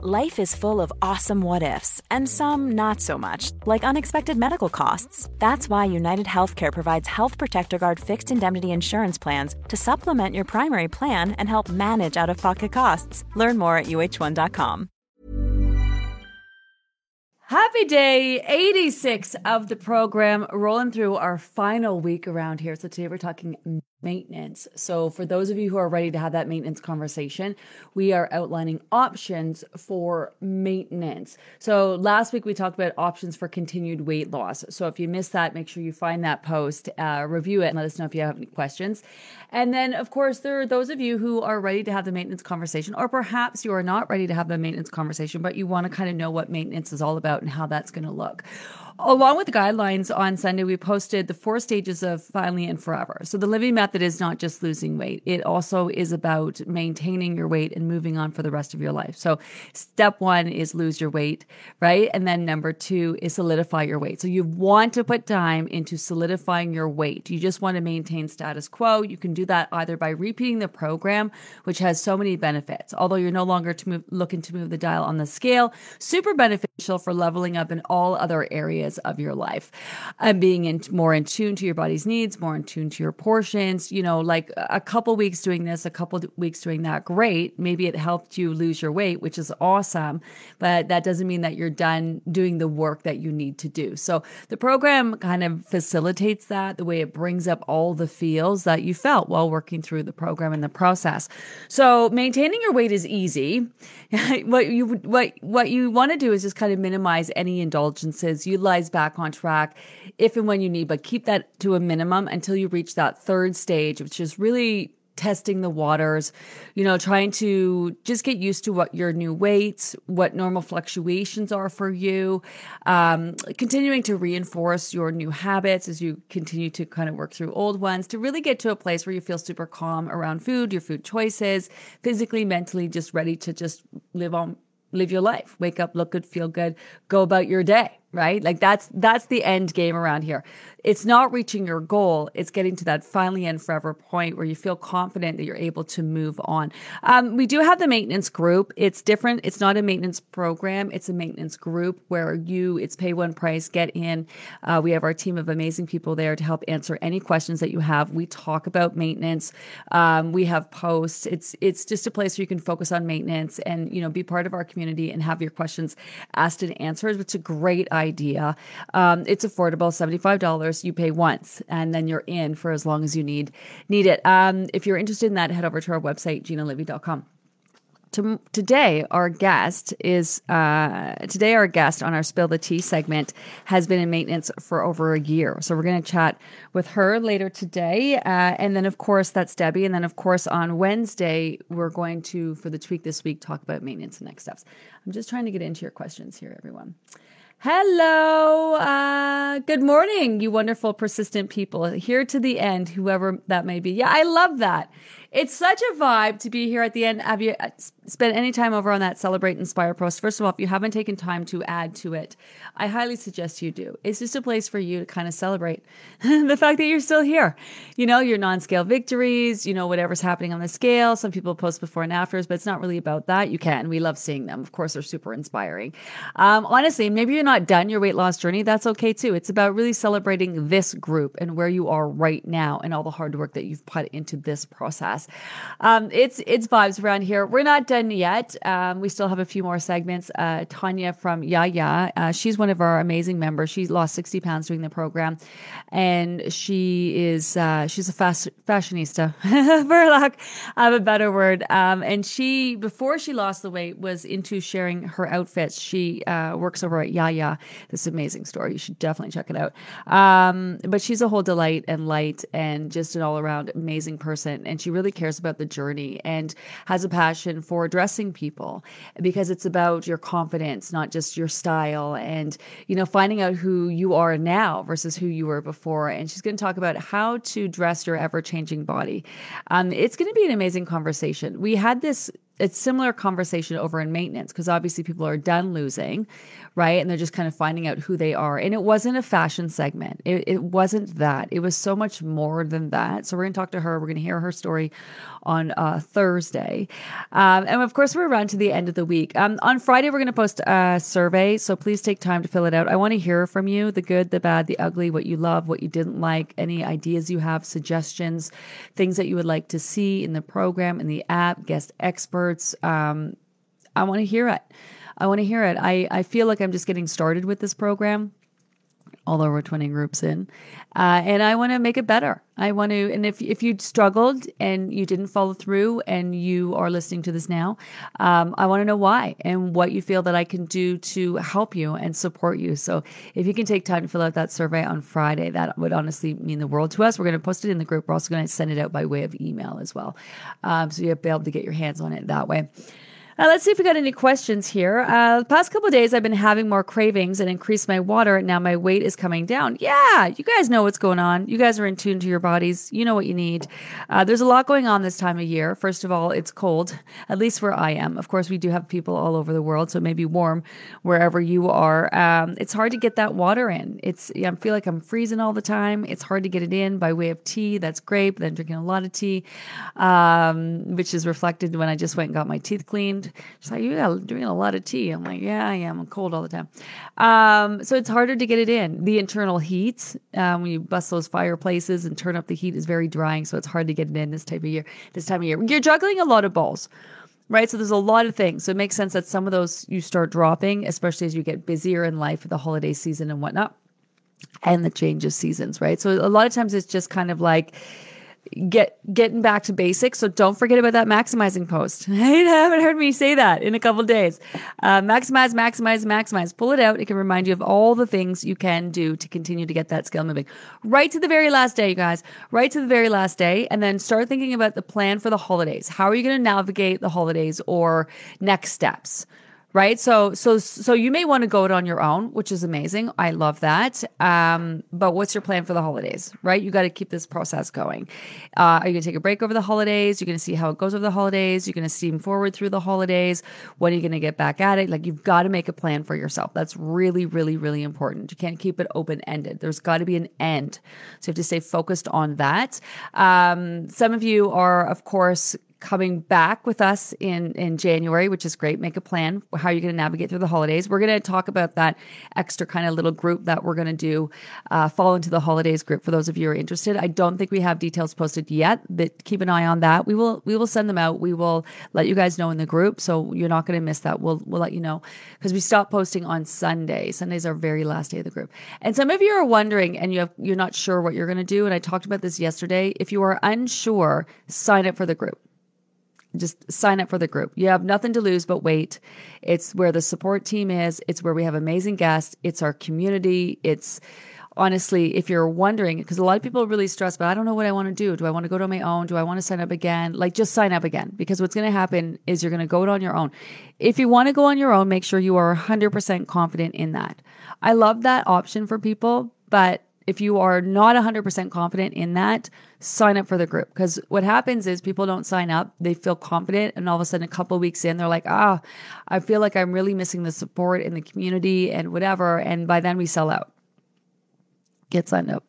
Life is full of awesome what ifs, and some not so much, like unexpected medical costs. That's why United Healthcare provides Health Protector Guard fixed indemnity insurance plans to supplement your primary plan and help manage out of pocket costs. Learn more at uh1.com. Happy day 86 of the program, rolling through our final week around here. So today we're talking maintenance. So, for those of you who are ready to have that maintenance conversation, we are outlining options for maintenance. So, last week we talked about options for continued weight loss. So, if you missed that, make sure you find that post, uh, review it, and let us know if you have any questions. And then, of course, there are those of you who are ready to have the maintenance conversation, or perhaps you are not ready to have the maintenance conversation, but you want to kind of know what maintenance is all about and how that's going to look along with the guidelines on Sunday, we posted the four stages of finally and forever. So the Livy Method is not just losing weight. It also is about maintaining your weight and moving on for the rest of your life. So step one is lose your weight, right? And then number two is solidify your weight. So you want to put time into solidifying your weight. You just want to maintain status quo. You can do that either by repeating the program, which has so many benefits. Although you're no longer to move, looking to move the dial on the scale, super beneficial for leveling up in all other areas areas of your life and being in, more in tune to your body's needs, more in tune to your portions. You know, like a couple weeks doing this, a couple weeks doing that, great. Maybe it helped you lose your weight, which is awesome, but that doesn't mean that you're done doing the work that you need to do. So the program kind of facilitates that the way it brings up all the feels that you felt while working through the program and the process. So maintaining your weight is easy. what you what what you want to do is just kind of minimize any indulgences. You like back on track if and when you need, but keep that to a minimum until you reach that third stage, which is really testing the waters, you know, trying to just get used to what your new weights, what normal fluctuations are for you, um, continuing to reinforce your new habits as you continue to kind of work through old ones to really get to a place where you feel super calm around food, your food choices, physically, mentally, just ready to just live on live your life. Wake up look good feel good go about your day right? Like that's that's the end game around here. It's not reaching your goal. It's getting to that finally and forever point where you feel confident that you're able to move on. Um, we do have the maintenance group. It's different. It's not a maintenance program. It's a maintenance group where you it's pay one price get in. Uh, we have our team of amazing people there to help answer any questions that you have. We talk about maintenance. Um, we have posts. It's it's just a place where you can focus on maintenance and you know be part of our community and have your questions asked and answered it's a great idea um, it's affordable $75 you pay once, and then you're in for as long as you need need it. Um, if you're interested in that, head over to our website, ginalivy.com. To, today, our guest is uh, today our guest on our spill the tea segment has been in maintenance for over a year. So we're going to chat with her later today, uh, and then of course that's Debbie, and then of course on Wednesday we're going to for the tweak this week talk about maintenance and next steps. I'm just trying to get into your questions here, everyone. Hello. Uh, good morning, you wonderful, persistent people. Here to the end, whoever that may be. Yeah, I love that. It's such a vibe to be here at the end. Have you uh, spent any time over on that Celebrate Inspire post? First of all, if you haven't taken time to add to it, I highly suggest you do. It's just a place for you to kind of celebrate the fact that you're still here. You know, your non scale victories, you know, whatever's happening on the scale. Some people post before and afters, but it's not really about that. You can. We love seeing them. Of course, they're super inspiring. Um, honestly, maybe you're not done your weight loss journey. That's okay too. It's about really celebrating this group and where you are right now and all the hard work that you've put into this process. Um, it's it's vibes around here. We're not done yet. Um, we still have a few more segments. Uh, Tanya from Ya Ya, uh, she's one of our amazing members. She lost sixty pounds doing the program, and she is uh, she's a fast fashionista, for lack of a better word. Um, and she before she lost the weight was into sharing her outfits. She uh, works over at Ya Ya. This amazing story. You should definitely check it out. Um, but she's a whole delight and light and just an all around amazing person. And she really really cares about the journey and has a passion for addressing people because it's about your confidence, not just your style and, you know, finding out who you are now versus who you were before. And she's going to talk about how to dress your ever changing body. Um, it's going to be an amazing conversation. We had this it's similar conversation over in maintenance because obviously people are done losing, right? And they're just kind of finding out who they are. And it wasn't a fashion segment. It, it wasn't that. It was so much more than that. So we're going to talk to her. We're going to hear her story on uh, Thursday. Um, and of course, we're around to the end of the week. Um, on Friday, we're going to post a survey. So please take time to fill it out. I want to hear from you the good, the bad, the ugly, what you love, what you didn't like, any ideas you have, suggestions, things that you would like to see in the program, in the app, guest experts. Um, I want to hear it. I want to hear it. I, I feel like I'm just getting started with this program although we're 20 groups in. Uh, and I want to make it better. I want to, and if, if you struggled and you didn't follow through and you are listening to this now, um, I want to know why and what you feel that I can do to help you and support you. So if you can take time to fill out that survey on Friday, that would honestly mean the world to us. We're going to post it in the group. We're also going to send it out by way of email as well. Um, so you'll be able to get your hands on it that way. Uh, let's see if we got any questions here. Uh, the past couple days, I've been having more cravings and increased my water. Now my weight is coming down. Yeah, you guys know what's going on. You guys are in tune to your bodies. You know what you need. Uh, there's a lot going on this time of year. First of all, it's cold, at least where I am. Of course, we do have people all over the world, so it may be warm wherever you are. Um, it's hard to get that water in. It's I feel like I'm freezing all the time. It's hard to get it in by way of tea. That's great. Then drinking a lot of tea, um, which is reflected when I just went and got my teeth cleaned. She's like, You're drinking a lot of tea. I'm like, Yeah, I am. I'm cold all the time. Um, so it's harder to get it in. The internal heat, um, when you bust those fireplaces and turn up the heat, is very drying. So it's hard to get it in this type of year, this time of year. You're juggling a lot of balls right? So there's a lot of things. So it makes sense that some of those you start dropping, especially as you get busier in life with the holiday season and whatnot and the change of seasons, right? So a lot of times it's just kind of like, get getting back to basics. So don't forget about that maximizing post. I haven't heard me say that in a couple days. Uh, maximize, maximize, maximize. Pull it out. It can remind you of all the things you can do to continue to get that scale moving. Right to the very last day, you guys. Right to the very last day, and then start thinking about the plan for the holidays. How are you going to navigate the holidays or next steps? Right? So so so you may want to go it on your own which is amazing. I love that. Um, but what's your plan for the holidays right? You got to keep this process going. Uh, are you going to take a break over the holidays? You're going to see how it goes over the holidays? You're going to steam forward through the holidays? When are you going to get back at it? Like you've got to make a plan for yourself. That's really really really important. You can't keep it open ended there's got to be an end. So you have to stay focused on that. Um, some of you are of course coming back with us in in January, which is great. Make a plan how are you're going to navigate through the holidays. We're going to talk about that extra kind of little group that we're going to do, uh, fall into the holidays group. For those of you who are interested, I don't think we have details posted yet, but keep an eye on that. We will we will send them out. We will let you guys know in the group, so you're not going to miss that. We'll we'll let you know because we stop posting on Sunday. Sunday's our very last day of the group. And some of you are wondering, and you have you're not sure what you're going to do. And I talked about this yesterday. If you are unsure, sign up for the group just sign up for the group. You have nothing to lose but wait. It's where the support team is. It's where we have amazing guests. It's our community. It's honestly, if you're wondering, because a lot of people are really stressed, but I don't know what I want to do. Do I want to go to my own? Do I want to sign up again? Like, just sign up again because what's going to happen is you're going to go it on your own. If you want to go on your own, make sure you are 100% confident in that. I love that option for people, but if you are not 100% confident in that, sign up for the group. Because what happens is people don't sign up, they feel confident, and all of a sudden, a couple weeks in, they're like, ah, I feel like I'm really missing the support in the community and whatever. And by then, we sell out. Get signed up.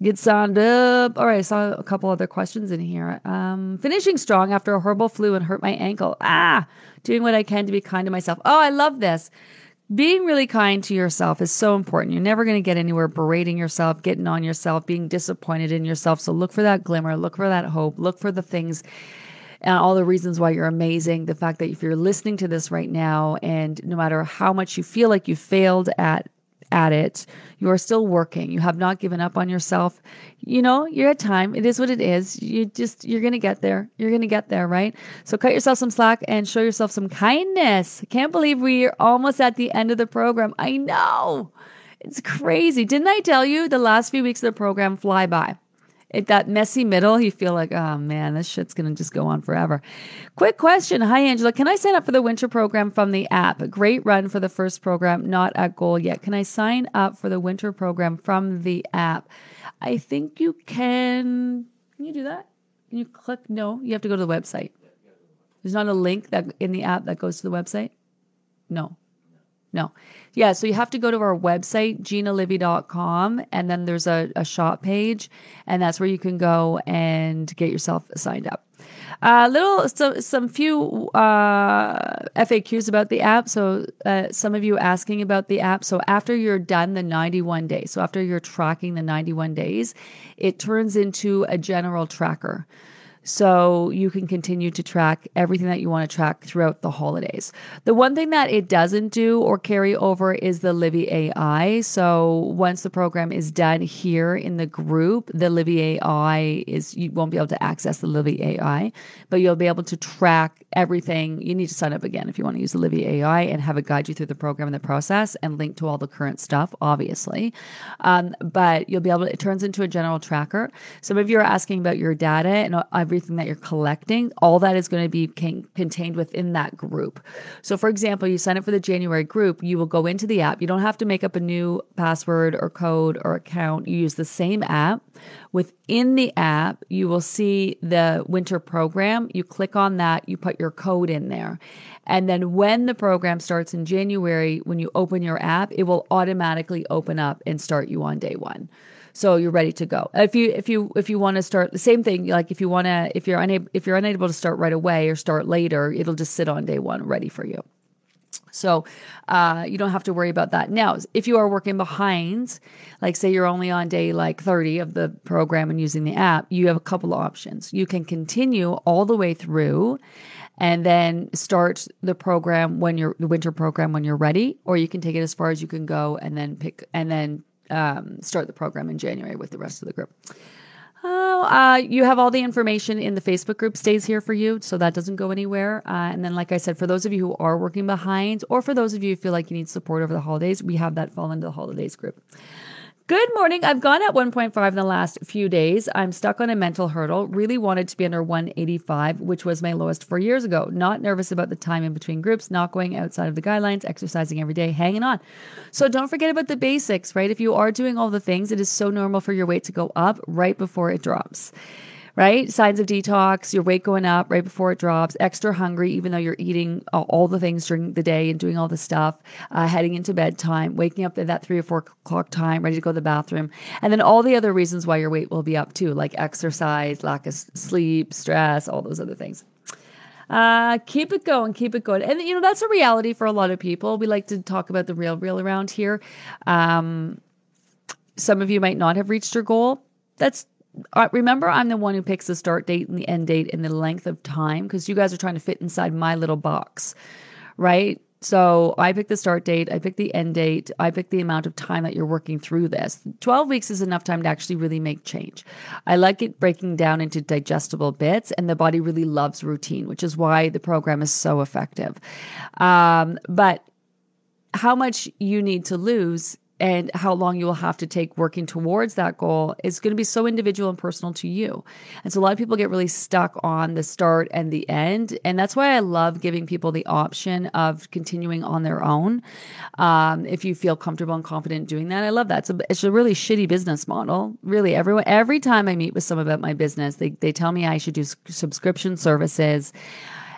Get signed up. All right, I saw a couple other questions in here. Um, finishing strong after a horrible flu and hurt my ankle. Ah, doing what I can to be kind to myself. Oh, I love this being really kind to yourself is so important. You're never going to get anywhere berating yourself, getting on yourself, being disappointed in yourself. So look for that glimmer, look for that hope, look for the things and all the reasons why you're amazing. The fact that if you're listening to this right now and no matter how much you feel like you failed at at it. You are still working. You have not given up on yourself. You know, you're at time. It is what it is. You just, you're going to get there. You're going to get there, right? So cut yourself some slack and show yourself some kindness. Can't believe we're almost at the end of the program. I know. It's crazy. Didn't I tell you the last few weeks of the program fly by? At that messy middle, you feel like, oh man, this shit's to just go on forever. Quick question. Hi, Angela. Can I sign up for the winter program from the app? Great run for the first program, not at goal yet. Can I sign up for the winter program from the app? I think you can. Can you do that? Can you click? No, you have to go to the website. There's not a link that in the app that goes to the website? No. No. Yeah, so you have to go to our website, ginalivy.com, and then there's a, a shop page, and that's where you can go and get yourself signed up. A uh, little, so, some few uh, FAQs about the app. So, uh, some of you asking about the app. So, after you're done the 91 days, so after you're tracking the 91 days, it turns into a general tracker. So you can continue to track everything that you want to track throughout the holidays. The one thing that it doesn't do or carry over is the Livy AI. So once the program is done here in the group, the Livy AI is, you won't be able to access the Livy AI, but you'll be able to track everything. You need to sign up again if you want to use the Livy AI and have it guide you through the program and the process and link to all the current stuff, obviously. Um, but you'll be able to, it turns into a general tracker. Some of you are asking about your data and every everything that you're collecting, all that is going to be can- contained within that group. So, for example, you sign up for the January group, you will go into the app. You don't have to make up a new password or code or account. You use the same app. Within the app, you will see the winter program. You click on that, you put your code in there. And then when the program starts in January, when you open your app, it will automatically open up and start you on day one so you're ready to go. If you if you if you want to start the same thing, like if you want to if you're unable if you're unable to start right away or start later, it'll just sit on day one ready for you. So uh, you don't have to worry about that. Now, if you are working behind, like say you're only on day like 30 of the program and using the app, you have a couple of options. You can continue all the way through and then start the program when you're the winter program when you're ready, or you can take it as far as you can go and then pick and then um, start the program in January with the rest of the group. Oh, uh, you have all the information in the Facebook group stays here for you, so that doesn't go anywhere. Uh, and then, like I said, for those of you who are working behind, or for those of you who feel like you need support over the holidays, we have that fall into the holidays group. Good morning. I've gone at 1.5 in the last few days. I'm stuck on a mental hurdle. Really wanted to be under 185, which was my lowest four years ago. Not nervous about the time in between groups, not going outside of the guidelines, exercising every day, hanging on. So don't forget about the basics, right? If you are doing all the things, it is so normal for your weight to go up right before it drops right? Signs of detox, your weight going up right before it drops, extra hungry, even though you're eating all the things during the day and doing all the stuff, uh, heading into bedtime, waking up at that three or four o'clock time, ready to go to the bathroom. And then all the other reasons why your weight will be up too, like exercise, lack of sleep, stress, all those other things. Uh, keep it going, keep it going. And, you know, that's a reality for a lot of people. We like to talk about the real, real around here. Um, some of you might not have reached your goal. That's uh, remember, I'm the one who picks the start date and the end date and the length of time because you guys are trying to fit inside my little box, right? So I pick the start date, I pick the end date, I pick the amount of time that you're working through this. 12 weeks is enough time to actually really make change. I like it breaking down into digestible bits, and the body really loves routine, which is why the program is so effective. Um, but how much you need to lose and how long you will have to take working towards that goal is going to be so individual and personal to you. And so a lot of people get really stuck on the start and the end. And that's why I love giving people the option of continuing on their own. Um, if you feel comfortable and confident doing that, I love that. It's a, it's a really shitty business model. Really, everyone, every time I meet with someone about my business, they, they tell me I should do subscription services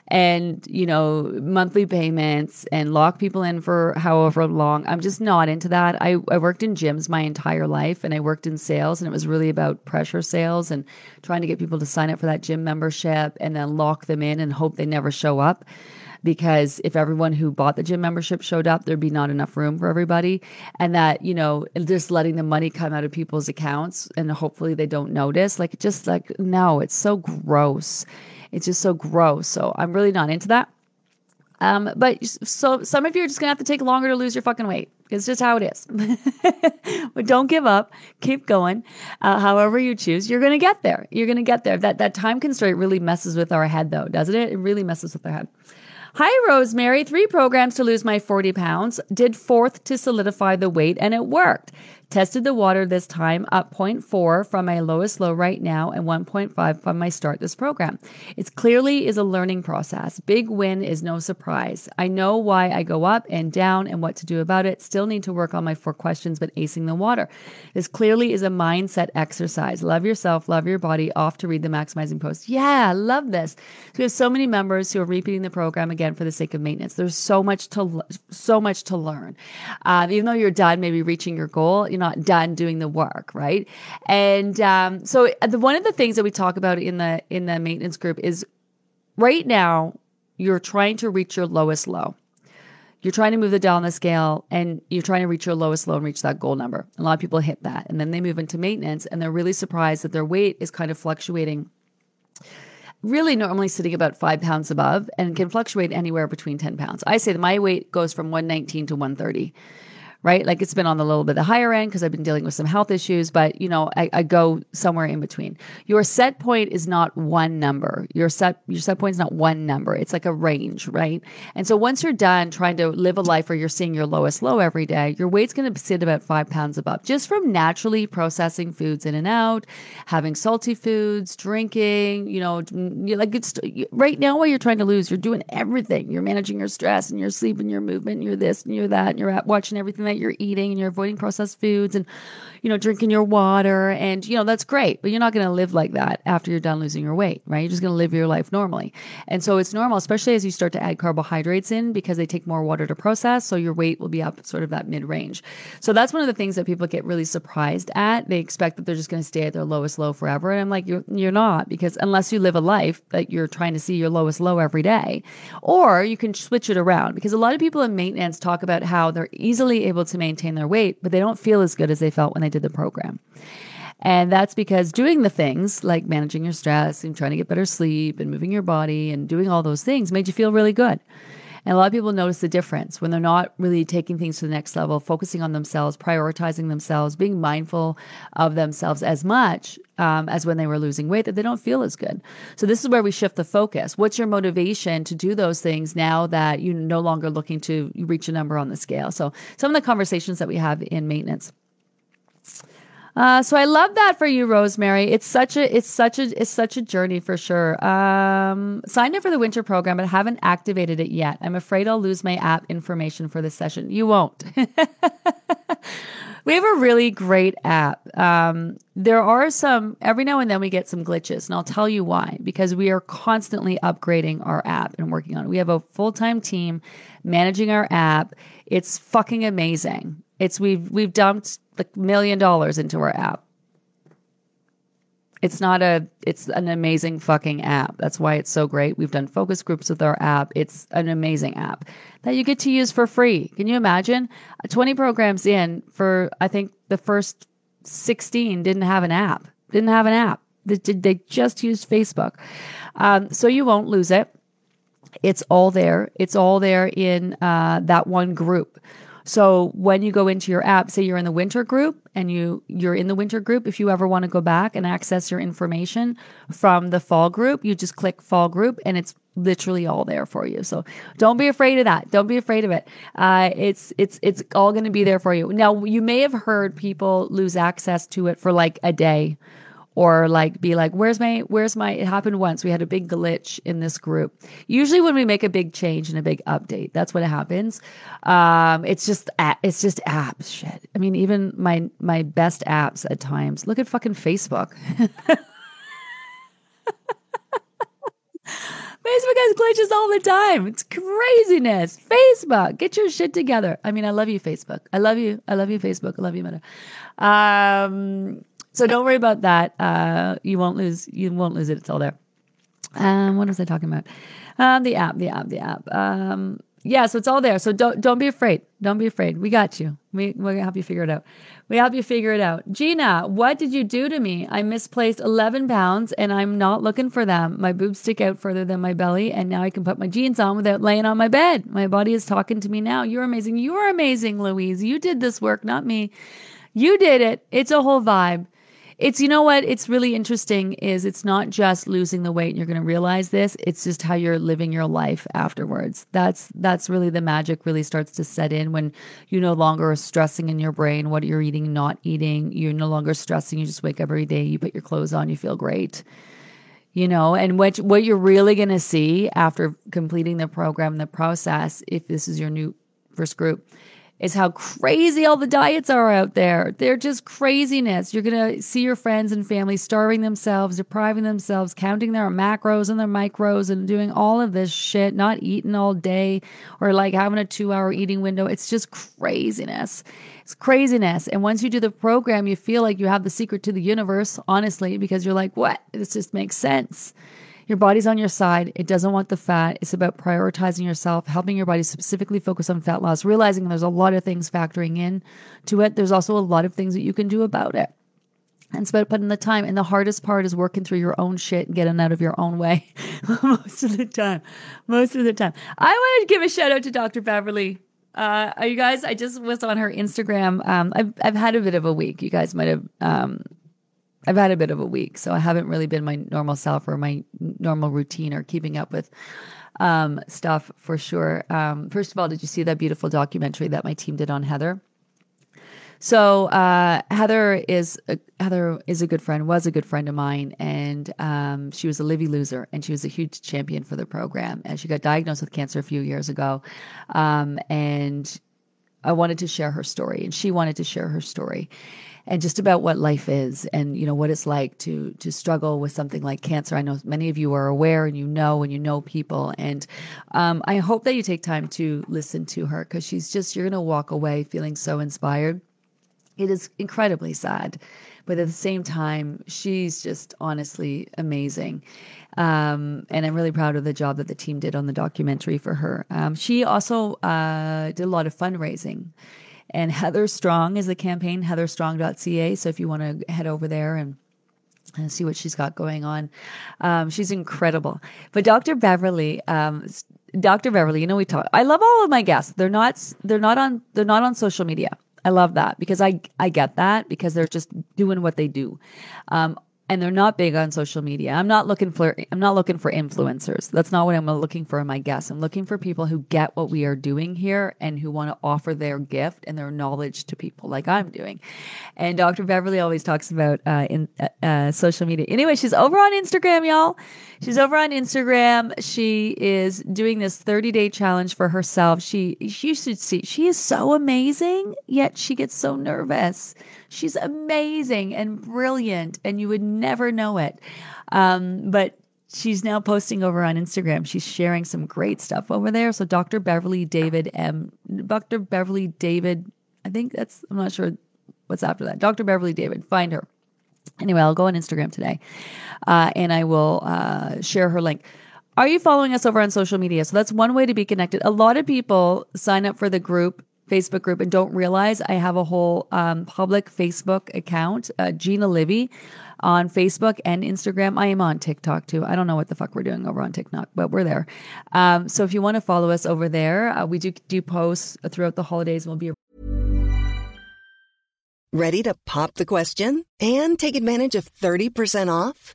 and you know monthly payments and lock people in for however long i'm just not into that I, I worked in gyms my entire life and i worked in sales and it was really about pressure sales and trying to get people to sign up for that gym membership and then lock them in and hope they never show up because if everyone who bought the gym membership showed up, there'd be not enough room for everybody. And that, you know, just letting the money come out of people's accounts and hopefully they don't notice. Like, just like, no, it's so gross. It's just so gross. So I'm really not into that. Um, but so some of you are just gonna have to take longer to lose your fucking weight. It's just how it is. but don't give up. Keep going. Uh, however you choose, you're gonna get there. You're gonna get there. That that time constraint really messes with our head, though, doesn't it? It really messes with our head. Hi, Rosemary. Three programs to lose my 40 pounds. Did fourth to solidify the weight, and it worked. Tested the water this time up 0.4 from my lowest low right now and 1.5 from my start this program. It clearly is a learning process. Big win is no surprise. I know why I go up and down and what to do about it. Still need to work on my four questions, but acing the water. This clearly is a mindset exercise. Love yourself, love your body. Off to read the maximizing post. Yeah, love this. So we have so many members who are repeating the program again for the sake of maintenance. There's so much to so much to learn. Um, even though you're done, maybe reaching your goal, you're not done doing the work, right? And um, so the, one of the things that we talk about in the in the maintenance group is right now you're trying to reach your lowest low. You're trying to move the dial on the scale and you're trying to reach your lowest low and reach that goal number. A lot of people hit that and then they move into maintenance and they're really surprised that their weight is kind of fluctuating really normally sitting about five pounds above and can fluctuate anywhere between 10 pounds. I say that my weight goes from 119 to 130 right? Like it's been on the little bit the higher end because I've been dealing with some health issues, but you know, I, I, go somewhere in between. Your set point is not one number. Your set your set point is not one number. It's like a range, right? And so once you're done trying to live a life where you're seeing your lowest low every day, your weight's going to sit about five pounds above just from naturally processing foods in and out, having salty foods, drinking. You know, like it's right now while you're trying to lose, you're doing everything. You're managing your stress and your sleep and your movement. And you're this and you're that. And you're watching everything that you're eating and you're avoiding processed foods and, you know, drinking your water. And, you know, that's great, but you're not going to live like that after you're done losing your weight, right? You're just going to live your life normally. And so it's normal, especially as you start to add carbohydrates in because they take more water to process. So your weight will be up sort of that mid range. So that's one of the things that people get really surprised at. They expect that they're just going to stay at their lowest low forever. And I'm like, you're, you're not because unless you live a life that you're trying to see your lowest low every day, or you can switch it around because a lot of people in maintenance talk about how they're easily able able to maintain their weight, but they don't feel as good as they felt when they did the program. And that's because doing the things like managing your stress and trying to get better sleep and moving your body and doing all those things made you feel really good. And a lot of people notice the difference when they're not really taking things to the next level, focusing on themselves, prioritizing themselves, being mindful of themselves as much um, as when they were losing weight, that they don't feel as good. So this is where we shift the focus. What's your motivation to do those things now that you're no longer looking to reach a number on the scale? So some of the conversations that we have in maintenance. Uh, so I love that for you, Rosemary. It's such a it's such a it's such a journey for sure. Um, signed up for the winter program, but haven't activated it yet. I'm afraid I'll lose my app information for this session. You won't. we have a really great app. Um, there are some every now and then we get some glitches, and I'll tell you why. Because we are constantly upgrading our app and working on it. We have a full time team managing our app. It's fucking amazing. It's we've we've dumped like million dollars into our app. It's not a it's an amazing fucking app. That's why it's so great. We've done focus groups with our app. It's an amazing app that you get to use for free. Can you imagine? 20 programs in for I think the first 16 didn't have an app. Didn't have an app. They, they just used Facebook. Um, so you won't lose it. It's all there. It's all there in uh, that one group. So when you go into your app, say you're in the winter group and you you're in the winter group, if you ever want to go back and access your information from the fall group, you just click fall group and it's literally all there for you. So don't be afraid of that. Don't be afraid of it. Uh, it's it's it's all going to be there for you. Now you may have heard people lose access to it for like a day or like be like where's my where's my it happened once we had a big glitch in this group usually when we make a big change and a big update that's what happens um it's just it's just apps shit i mean even my my best apps at times look at fucking facebook Facebook has glitches all the time. It's craziness. Facebook, get your shit together. I mean, I love you, Facebook. I love you. I love you, Facebook. I love you, Meta. Um, so don't worry about that. Uh, you won't lose. You won't lose it. It's all there. Um, what was I talking about? Um, the app, the app, the app. Um, yeah, so it's all there. So don't don't be afraid. Don't be afraid. We got you. We we're gonna help you figure it out. We help you figure it out. Gina, what did you do to me? I misplaced eleven pounds and I'm not looking for them. My boobs stick out further than my belly, and now I can put my jeans on without laying on my bed. My body is talking to me now. You're amazing. You're amazing, Louise. You did this work, not me. You did it. It's a whole vibe. It's you know what? It's really interesting is it's not just losing the weight and you're going to realize this. It's just how you're living your life afterwards. That's that's really the magic really starts to set in when you no longer are stressing in your brain what you're eating not eating. You're no longer stressing. You just wake up every day you put your clothes on you feel great. You know and what what you're really going to see after completing the program the process if this is your new first group is how crazy all the diets are out there. They're just craziness. You're going to see your friends and family starving themselves, depriving themselves, counting their macros and their micros and doing all of this shit, not eating all day or like having a two hour eating window. It's just craziness. It's craziness. And once you do the program, you feel like you have the secret to the universe, honestly, because you're like, what? This just makes sense. Your body's on your side. It doesn't want the fat. It's about prioritizing yourself, helping your body specifically focus on fat loss, realizing there's a lot of things factoring in to it. There's also a lot of things that you can do about it. And it's about putting the time. And the hardest part is working through your own shit and getting out of your own way most of the time. Most of the time. I wanted to give a shout out to Dr. Beverly. Uh, you guys, I just was on her Instagram. Um, I've, I've had a bit of a week. You guys might have um, I've had a bit of a week, so I haven't really been my normal self or my normal routine or keeping up with um, stuff for sure. Um, first of all, did you see that beautiful documentary that my team did on Heather? So uh, Heather is a, Heather is a good friend, was a good friend of mine, and um, she was a Livy loser, and she was a huge champion for the program. And she got diagnosed with cancer a few years ago, um, and I wanted to share her story, and she wanted to share her story and just about what life is and you know what it's like to to struggle with something like cancer. I know many of you are aware and you know and you know people. And um, i hope that you take time to listen to her because she's just you're going to walk away feeling so inspired. It is incredibly sad but at the same time she's just honestly amazing. Um, and i'm really proud of the job that the team did on the documentary for her. Um, she also uh, did a lot of fundraising and Heather Strong is the campaign, heatherstrong.ca. So if you want to head over there and and see what she's got going on. Um, she's incredible. But Dr. Beverly, um, Dr. Beverly, you know we talk. I love all of my guests. They're not. They're not on. They're not on social media. I love that because I I get that because they're just doing what they do. Um, and they're not big on social media. I'm not looking for I'm not looking for influencers. That's not what I'm looking for in my guests. I'm looking for people who get what we are doing here and who want to offer their gift and their knowledge to people like I'm doing. And Dr. Beverly always talks about uh, in uh, uh, social media. Anyway, she's over on Instagram, y'all. She's over on Instagram. She is doing this 30 day challenge for herself. She she should see she is so amazing, yet she gets so nervous. She's amazing and brilliant, and you would never know it. Um, but she's now posting over on Instagram. She's sharing some great stuff over there. So Dr. Beverly David M. Dr. Beverly David. I think that's. I'm not sure what's after that. Dr. Beverly David. Find her. Anyway, I'll go on Instagram today, uh, and I will uh, share her link. Are you following us over on social media? So that's one way to be connected. A lot of people sign up for the group Facebook group and don't realize I have a whole um, public Facebook account, uh, Gina Livy, on Facebook and Instagram. I am on TikTok too. I don't know what the fuck we're doing over on TikTok, but we're there. Um, so if you want to follow us over there, uh, we do do posts throughout the holidays. We'll be ready to pop the question and take advantage of thirty percent off.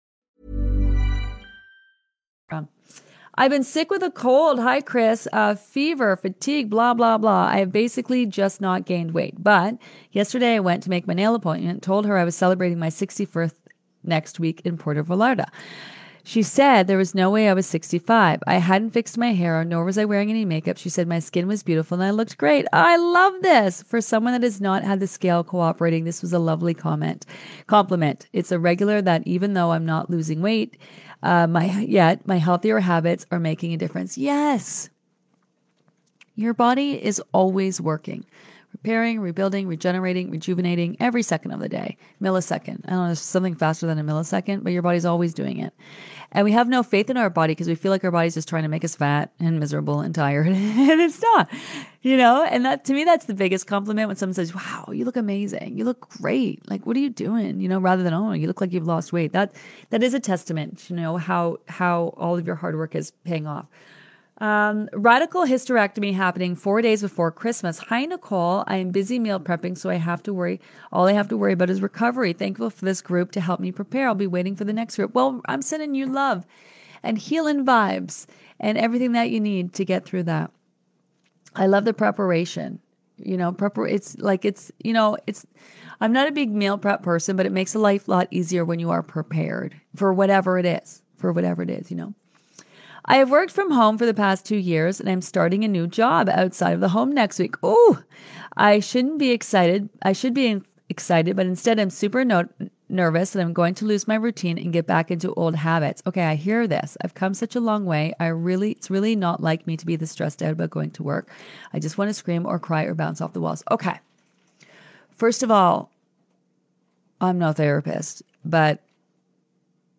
I've been sick with a cold. Hi, Chris. Uh, fever, fatigue, blah, blah, blah. I have basically just not gained weight. But yesterday I went to make my nail appointment, told her I was celebrating my 61st next week in Puerto Vallarta. She said there was no way I was 65. I hadn't fixed my hair, nor was I wearing any makeup. She said my skin was beautiful and I looked great. I love this. For someone that has not had the scale cooperating, this was a lovely comment. Compliment. It's a regular that even though I'm not losing weight, uh, my yet my healthier habits are making a difference. Yes. Your body is always working repairing, rebuilding, regenerating, rejuvenating every second of the day. Millisecond. I don't know, something faster than a millisecond, but your body's always doing it. And we have no faith in our body because we feel like our body's just trying to make us fat and miserable and tired. and it's not, you know? And that to me, that's the biggest compliment when someone says, Wow, you look amazing. You look great. Like, what are you doing? You know, rather than, oh, you look like you've lost weight. That that is a testament, you know, how how all of your hard work is paying off. Um, radical hysterectomy happening four days before Christmas. Hi, Nicole. I am busy meal prepping, so I have to worry. All I have to worry about is recovery. Thankful for this group to help me prepare. I'll be waiting for the next group. Well, I'm sending you love and healing vibes and everything that you need to get through that. I love the preparation. You know, prepar- it's like it's, you know, it's, I'm not a big meal prep person, but it makes a life a lot easier when you are prepared for whatever it is, for whatever it is, you know. I have worked from home for the past two years and I'm starting a new job outside of the home next week. Oh, I shouldn't be excited. I should be excited, but instead I'm super no- nervous that I'm going to lose my routine and get back into old habits. Okay, I hear this. I've come such a long way. I really, it's really not like me to be this stressed out about going to work. I just want to scream or cry or bounce off the walls. Okay. First of all, I'm no therapist, but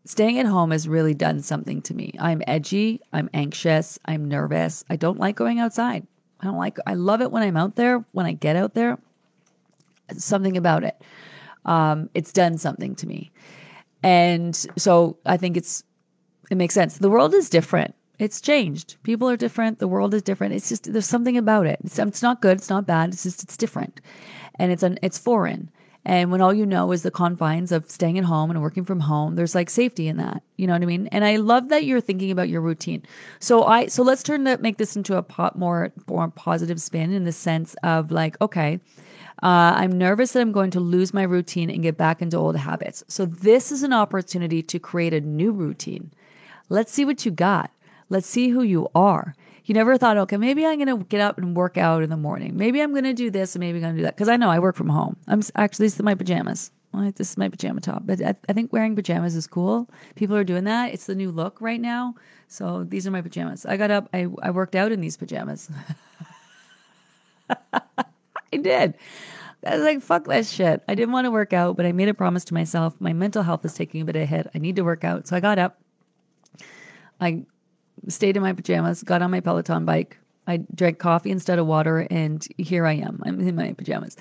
staying at home has really done something to me. I'm edgy, I'm anxious, I'm nervous. I don't like going outside. I don't like I love it when I'm out there, when I get out there. Something about it. Um, it's done something to me. And so I think it's it makes sense. The world is different. It's changed. People are different. The world is different. It's just there's something about it. It's, it's not good. It's not bad. It's just it's different, and it's an it's foreign. And when all you know is the confines of staying at home and working from home, there's like safety in that. You know what I mean? And I love that you're thinking about your routine. So I so let's turn that make this into a pot more more positive spin in the sense of like, okay, uh, I'm nervous that I'm going to lose my routine and get back into old habits. So this is an opportunity to create a new routine. Let's see what you got. Let's see who you are you never thought, okay, maybe I'm going to get up and work out in the morning. Maybe I'm going to do this and maybe I'm going to do that. Because I know I work from home. I'm actually, this is my pajamas. this is my pajama top. But I, I think wearing pajamas is cool. People are doing that. It's the new look right now. So these are my pajamas. I got up, I, I worked out in these pajamas. I did. I was like, fuck that shit. I didn't want to work out, but I made a promise to myself. My mental health is taking a bit of a hit. I need to work out. So I got up. I stayed in my pajamas, got on my Peloton bike. I drank coffee instead of water, and here I am. I'm in my pajamas.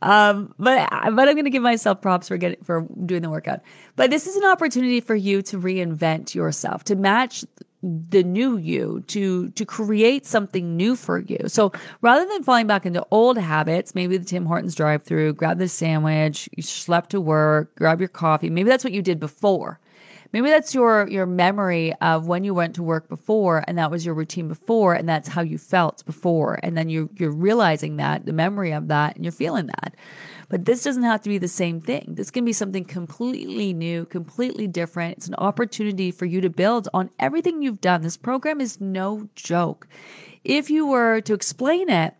Um, but but I'm going to give myself props for getting for doing the workout. But this is an opportunity for you to reinvent yourself, to match the new you, to to create something new for you. So rather than falling back into old habits, maybe the Tim Hortons drive-through, grab the sandwich, you slept to work, grab your coffee. Maybe that's what you did before maybe that's your your memory of when you went to work before and that was your routine before and that's how you felt before. And then you're you're realizing that the memory of that and you're feeling that. But this doesn't have to be the same thing. This can be something completely new completely different. It's an opportunity for you to build on everything you've done. This program is no joke. If you were to explain it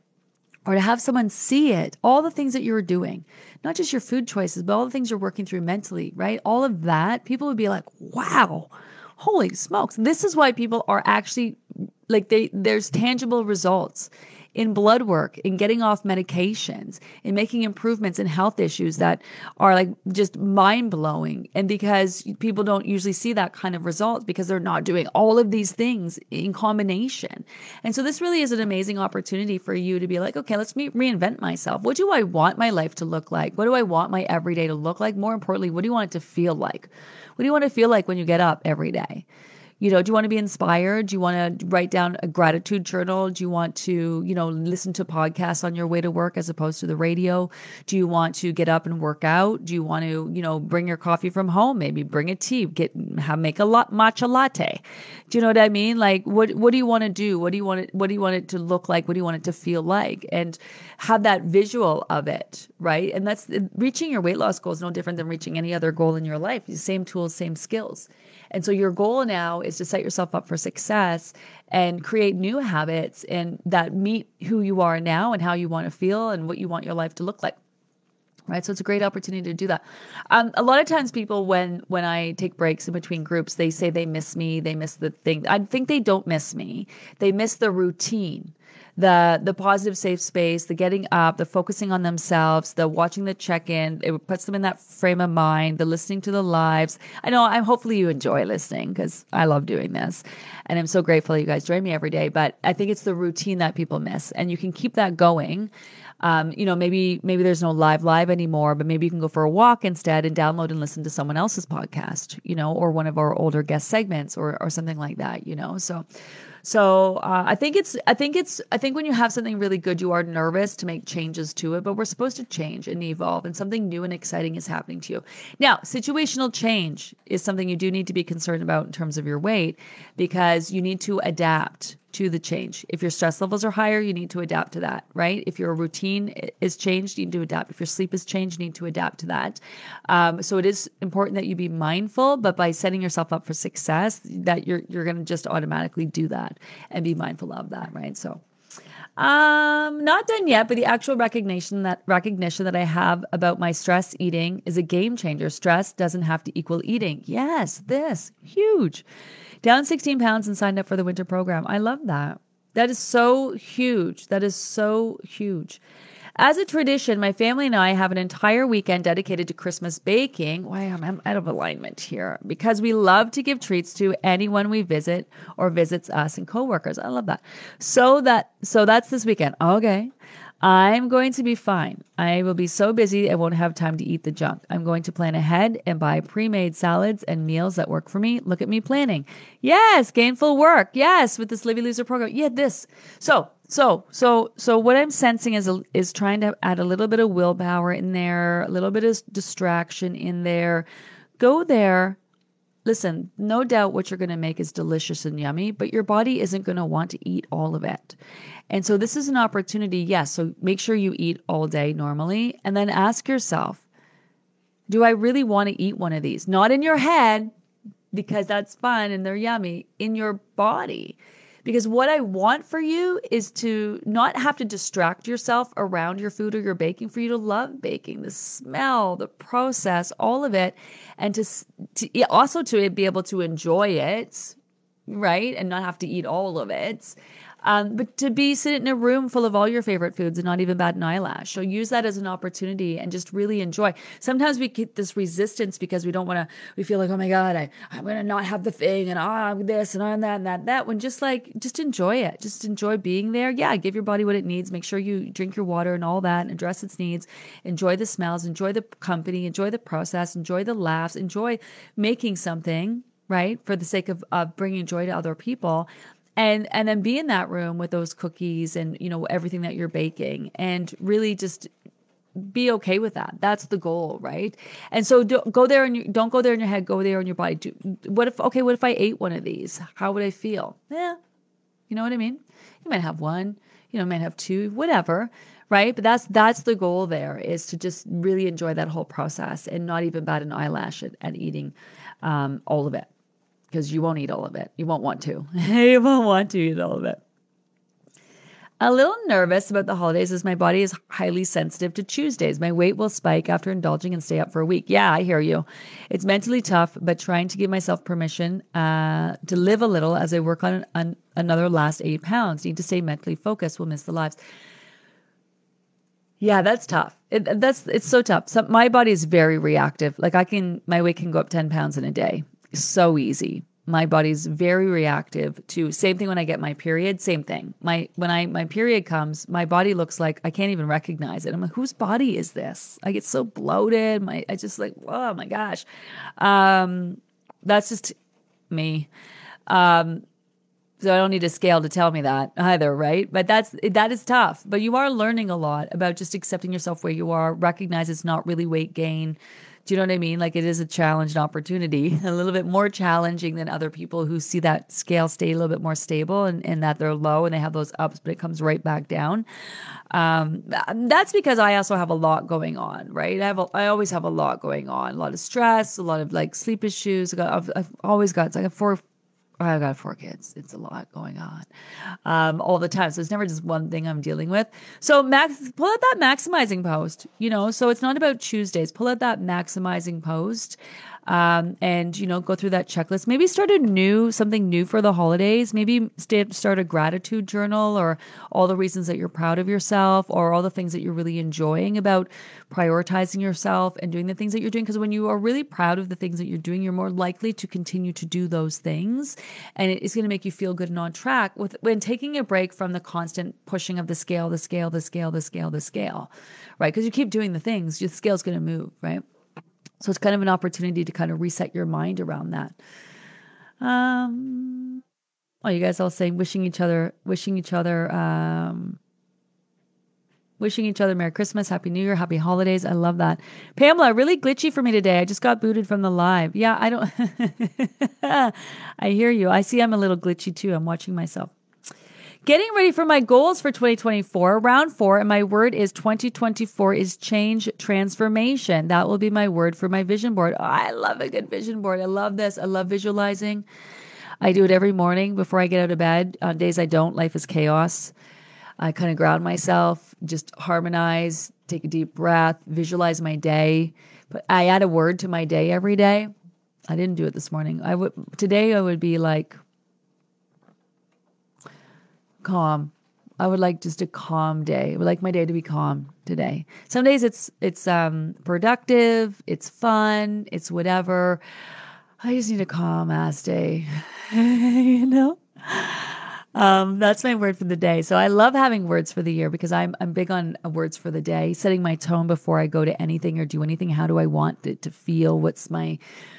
or to have someone see it, all the things that you're doing, not just your food choices, but all the things you're working through mentally, right? All of that, people would be like, wow, holy smokes. This is why people are actually like they there's tangible results in blood work, in getting off medications, in making improvements in health issues that are like just mind blowing. And because people don't usually see that kind of result because they're not doing all of these things in combination. And so this really is an amazing opportunity for you to be like, okay, let's me reinvent myself. What do I want my life to look like? What do I want my everyday to look like? More importantly, what do you want it to feel like? What do you want to feel like when you get up every day? You know, do you want to be inspired? Do you want to write down a gratitude journal? Do you want to, you know, listen to podcasts on your way to work as opposed to the radio? Do you want to get up and work out? Do you want to, you know, bring your coffee from home? Maybe bring a tea, get have make a lot matcha latte. Do you know what I mean? Like what what do you want to do? What do you want it what do you want it to look like? What do you want it to feel like? And have that visual of it, right? And that's reaching your weight loss goal is no different than reaching any other goal in your life. Same tools, same skills. And so your goal now is to set yourself up for success and create new habits and that meet who you are now and how you want to feel and what you want your life to look like right? So it's a great opportunity to do that. Um, a lot of times people when when i take breaks in between groups they say they miss me they miss the thing i think they don't miss me. They miss the routine the the positive safe space, the getting up, the focusing on themselves, the watching the check in. It puts them in that frame of mind. The listening to the lives. I know. I'm hopefully you enjoy listening because I love doing this, and I'm so grateful you guys join me every day. But I think it's the routine that people miss, and you can keep that going. Um, you know, maybe maybe there's no live live anymore, but maybe you can go for a walk instead and download and listen to someone else's podcast, you know, or one of our older guest segments or or something like that, you know. So so uh, I think it's I think it's I think when you have something really good, you are nervous to make changes to it, but we're supposed to change and evolve, and something new and exciting is happening to you. Now, situational change is something you do need to be concerned about in terms of your weight because you need to adapt to the change. If your stress levels are higher, you need to adapt to that, right? If your routine is changed, you need to adapt. If your sleep is changed, you need to adapt to that. Um, so it is important that you be mindful, but by setting yourself up for success, that you're you're going to just automatically do that and be mindful of that, right? So. Um, not done yet, but the actual recognition that recognition that I have about my stress eating is a game changer. Stress doesn't have to equal eating. Yes, this huge. Down 16 pounds and signed up for the winter program. I love that. That is so huge. That is so huge. As a tradition, my family and I have an entire weekend dedicated to Christmas baking. Why am I'm out of alignment here because we love to give treats to anyone we visit or visits us and coworkers. I love that. So that so that's this weekend. Okay. I'm going to be fine. I will be so busy I won't have time to eat the junk. I'm going to plan ahead and buy pre made salads and meals that work for me. Look at me planning. Yes, gainful work. Yes, with this Livy Loser program. Yeah, this. So, so, so, so what I'm sensing is is trying to add a little bit of willpower in there, a little bit of distraction in there. Go there Listen, no doubt what you're going to make is delicious and yummy, but your body isn't going to want to eat all of it. And so this is an opportunity, yes. So make sure you eat all day normally and then ask yourself, do I really want to eat one of these? Not in your head because that's fun and they're yummy, in your body. Because what I want for you is to not have to distract yourself around your food or your baking, for you to love baking, the smell, the process, all of it, and to, to also to be able to enjoy it, right? And not have to eat all of it. Um, but to be sitting in a room full of all your favorite foods and not even bat an eyelash. So use that as an opportunity and just really enjoy. Sometimes we get this resistance because we don't want to, we feel like, oh my God, I, I'm going to not have the thing and ah, I'm this and I'm that and that, that. When just like, just enjoy it. Just enjoy being there. Yeah, give your body what it needs. Make sure you drink your water and all that and address its needs. Enjoy the smells, enjoy the company, enjoy the process, enjoy the laughs, enjoy making something right for the sake of, of bringing joy to other people and and then be in that room with those cookies and you know everything that you're baking and really just be okay with that. That's the goal right? And so do, go there and you don't go there in your head. Go there in your body. Do, what if okay what if i ate one of these? How would i feel? Yeah you know what i mean? You might have one you know might have two whatever right? But that's that's the goal there is to just really enjoy that whole process and not even bat an eyelash at, at eating um, all of it because you won't eat all of it. You won't want to. you won't want to eat all of it. A little nervous about the holidays as my body is highly sensitive to Tuesdays. My weight will spike after indulging and stay up for a week. Yeah, I hear you. It's mentally tough, but trying to give myself permission uh, to live a little as I work on, an, another last eight pounds. Need to stay mentally focused. We'll miss the lives. Yeah, that's tough. It, that's it's so tough. So my body is very reactive. Like I can, my weight can go up ten pounds in a day so easy. My body's very reactive to same thing when I get my period, same thing. My when I my period comes, my body looks like I can't even recognize it. I'm like, whose body is this? I get so bloated. My I just like, oh my gosh. Um that's just me. Um, so I don't need a scale to tell me that either, right? But that's that is tough. But you are learning a lot about just accepting yourself where you are, recognize it's not really weight gain. Do you know what I mean? Like it is a challenge and opportunity, a little bit more challenging than other people who see that scale stay a little bit more stable and, and that they're low and they have those ups, but it comes right back down. Um, that's because I also have a lot going on, right? I have, a, I always have a lot going on, a lot of stress, a lot of like sleep issues. I've, I've always got, I have four I've got four kids. It's a lot going on um, all the time. So it's never just one thing I'm dealing with. So max, pull out that maximizing post, you know, so it's not about Tuesdays. Pull out that maximizing post um, and you know go through that checklist. Maybe start a new something new for the holidays. Maybe start a gratitude journal or all the reasons that you're proud of yourself or all the things that you're really enjoying about prioritizing yourself and doing the things that you're doing. Because when you are really proud of the things that you're doing you're more likely to continue to do those things. And it's going to make you feel good and on track with when taking a break from the constant pushing of the scale the scale the scale the scale the scale right? Because you keep doing the things your scale's going to move right so it's kind of an opportunity to kind of reset your mind around that. Um, oh, you guys all saying wishing each other, wishing each other, um, wishing each other Merry Christmas, Happy New Year, Happy Holidays. I love that. Pamela, really glitchy for me today. I just got booted from the live. Yeah, I don't. I hear you. I see I'm a little glitchy too. I'm watching myself. Getting ready for my goals for 2024, round four, and my word is 2024 is change transformation. That will be my word for my vision board. Oh, I love a good vision board. I love this. I love visualizing. I do it every morning before I get out of bed. On days I don't, life is chaos. I kind of ground myself, just harmonize, take a deep breath, visualize my day. But I add a word to my day every day. I didn't do it this morning. I would today I would be like calm. I would like just a calm day. I would like my day to be calm today. Some days it's it's um productive, it's fun, it's whatever. I just need a calm ass day. you know? Um, that's my word for the day. So I love having words for the year because I'm I'm big on words for the day, setting my tone before I go to anything or do anything. How do I want it to feel? What's my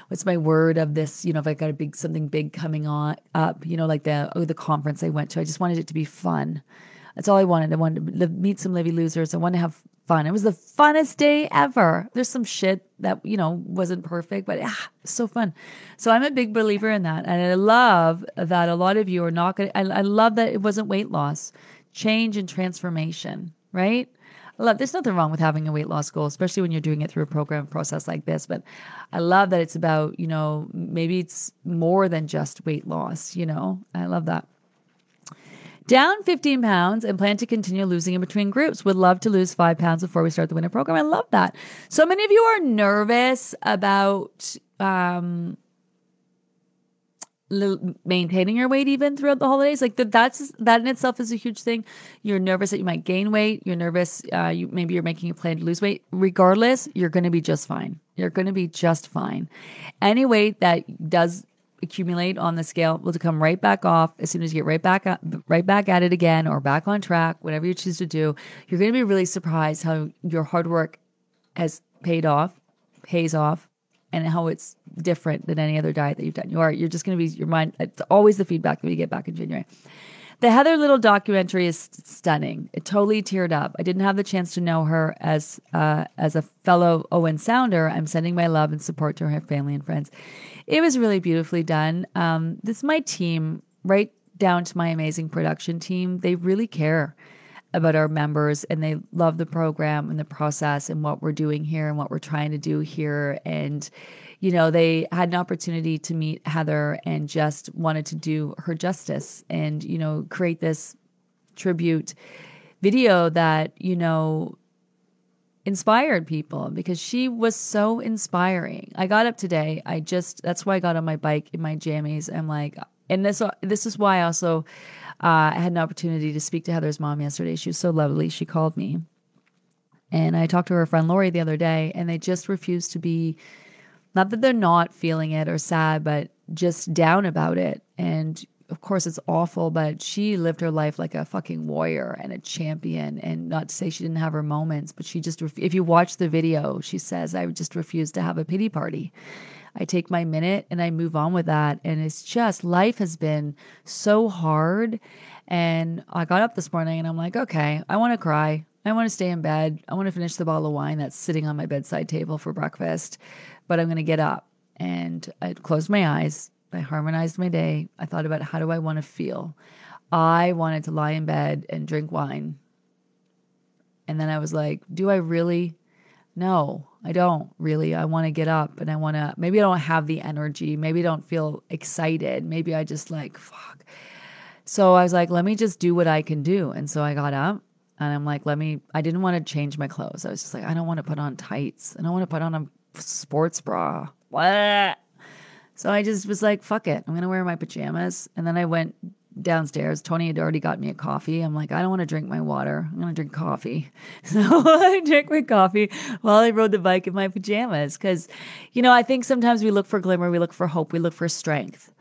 what's my word of this? You know, if I got a big something big coming on up, you know, like the oh, the conference I went to, I just wanted it to be fun. That's all I wanted. I wanted to meet some Livy losers. I wanted to have fun. It was the funnest day ever. There's some shit that, you know, wasn't perfect, but ah, so fun. So I'm a big believer in that. And I love that a lot of you are not going to, I love that it wasn't weight loss, change and transformation, right? Love there's nothing wrong with having a weight loss goal, especially when you're doing it through a program process like this. But I love that it's about, you know, maybe it's more than just weight loss, you know. I love that. Down 15 pounds and plan to continue losing in between groups. Would love to lose five pounds before we start the winter program. I love that. So many of you are nervous about um, maintaining your weight even throughout the holidays? Like that that's that in itself is a huge thing. You're nervous that you might gain weight. You're nervous uh, you maybe you're making a plan to lose weight. Regardless you're going to be just fine. You're going to be just fine. Any weight that does accumulate on the scale will come right back off. As soon as you get right back up, right back at it again or back on track whatever you choose to do you're going to be really surprised how your hard work has paid off pays off and how it's different than any other diet that you've done. You are you're just going to be your mind. It's always the feedback that we get back in January. The Heather Little documentary is stunning. It totally teared up. I didn't have the chance to know her as uh, as a fellow Owen Sounder. I'm sending my love and support to her family and friends. It was really beautifully done. Um, this is my team, right down to my amazing production team. They really care about our members and they love the program and the process and what we're doing here and what we're trying to do here. And, you know, they had an opportunity to meet Heather and just wanted to do her justice and, you know, create this tribute video that, you know, inspired people because she was so inspiring. I got up today. I just that's why I got on my bike in my jammies. I'm like, and this this is why I also uh, I had an opportunity to speak to Heather's mom yesterday. She was so lovely. She called me. And I talked to her friend Lori the other day, and they just refuse to be, not that they're not feeling it or sad, but just down about it. And of course, it's awful, but she lived her life like a fucking warrior and a champion. And not to say she didn't have her moments, but she just, if you watch the video, she says, I just refused to have a pity party. I take my minute and I move on with that. And it's just life has been so hard. And I got up this morning and I'm like, okay, I want to cry. I want to stay in bed. I want to finish the bottle of wine that's sitting on my bedside table for breakfast, but I'm going to get up. And I closed my eyes. I harmonized my day. I thought about how do I want to feel. I wanted to lie in bed and drink wine. And then I was like, do I really? No, I don't really. I want to get up and I want to, maybe I don't have the energy. Maybe I don't feel excited. Maybe I just like, fuck. So I was like, let me just do what I can do. And so I got up and I'm like, let me, I didn't want to change my clothes. I was just like, I don't want to put on tights. And I don't want to put on a sports bra. What? So I just was like, fuck it. I'm going to wear my pajamas. And then I went downstairs. Tony had already got me a coffee. I'm like, I don't want to drink my water. I'm going to drink coffee. So I drank my coffee while I rode the bike in my pajamas. Because, you know, I think sometimes we look for glimmer, we look for hope, we look for strength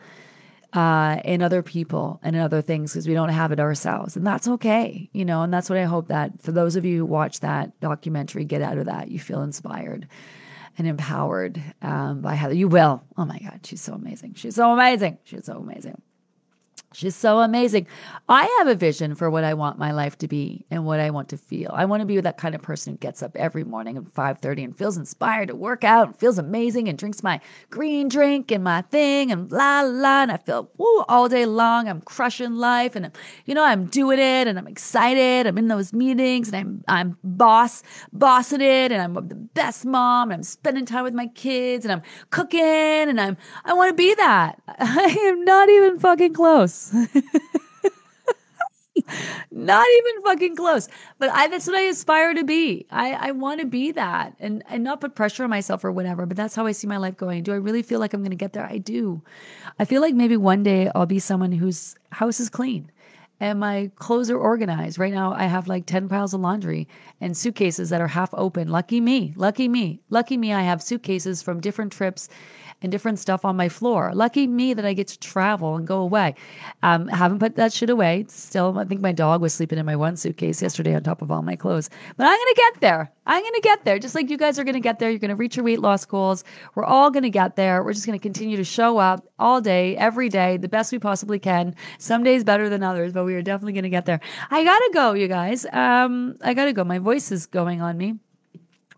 uh, in other people and in other things because we don't have it ourselves. And that's okay, you know, and that's what I hope that for those of you who watch that documentary, get out of that. You feel inspired and empowered um, by Heather. You will. Oh my God, she's so amazing. She's so amazing. She's so amazing. She's so amazing. I have a vision for what I want my life to be and what I want to feel. I want to be that kind of person who gets up every morning at 5:30 and feels inspired to work out and feels amazing and drinks my green drink and my thing and la la and I feel woo all day long. I'm crushing life and you know I'm doing it and I'm excited. I'm in those meetings and I'm I'm boss bossing it and I'm the best mom and I'm spending time with my kids and I'm cooking and I'm I want to be that. I am not even fucking close. Not even fucking close. But I that's what I aspire to be. I, I want to be that and, and not put pressure on myself or whatever. But that's how I see my life going. Do I really feel like I'm gonna get there? I do. I feel like maybe one day I'll be someone whose house is clean and my clothes are organized. Right now, I have like 10 piles of laundry and suitcases that are half open. Lucky me, lucky me, lucky me. I have suitcases from different trips and different stuff on my floor. Lucky me that I get to travel and go away. Um, haven't put that shit away. Still, I think my dog was sleeping in my one suitcase yesterday on top of all my clothes. But I'm going to get there. I'm going to get there. Just like you guys are going to get there. You're going to reach your weight loss goals. We're all going to get there. We're just going to continue to show up all day, every day, the best we possibly can. Some days better than others, but we are definitely going to get there. I got to go, you guys. Um, I got to go. My voice is going on me.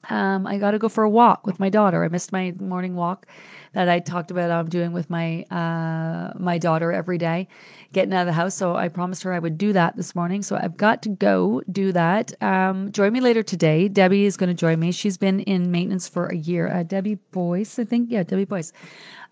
Um, I got to go for a walk with my daughter. I missed my morning walk that I talked about I'm doing with my uh, my daughter every day, getting out of the house. So I promised her I would do that this morning. So I've got to go do that. Um, join me later today. Debbie is going to join me. She's been in maintenance for a year. Uh, Debbie Boyce, I think. Yeah, Debbie Boyce.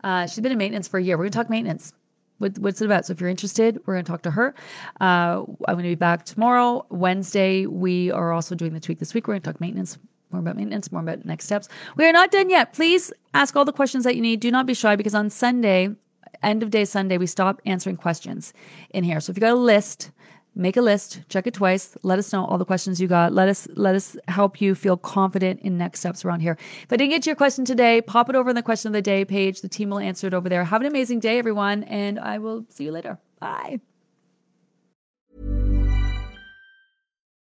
Uh, she's been in maintenance for a year. We're going to talk maintenance. What, what's it about? So if you're interested, we're going to talk to her. Uh, I'm going to be back tomorrow. Wednesday, we are also doing the tweak this week. We're going to talk maintenance more about maintenance, more about next steps. We are not done yet. Please ask all the questions that you need. Do not be shy because on Sunday, end of day Sunday, we stop answering questions in here. So if you got a list, make a list, check it twice, let us know all the questions you got. Let us let us help you feel confident in next steps around here. If I didn't get to your question today, pop it over in the question of the day page. The team will answer it over there. Have an amazing day, everyone, and I will see you later. Bye.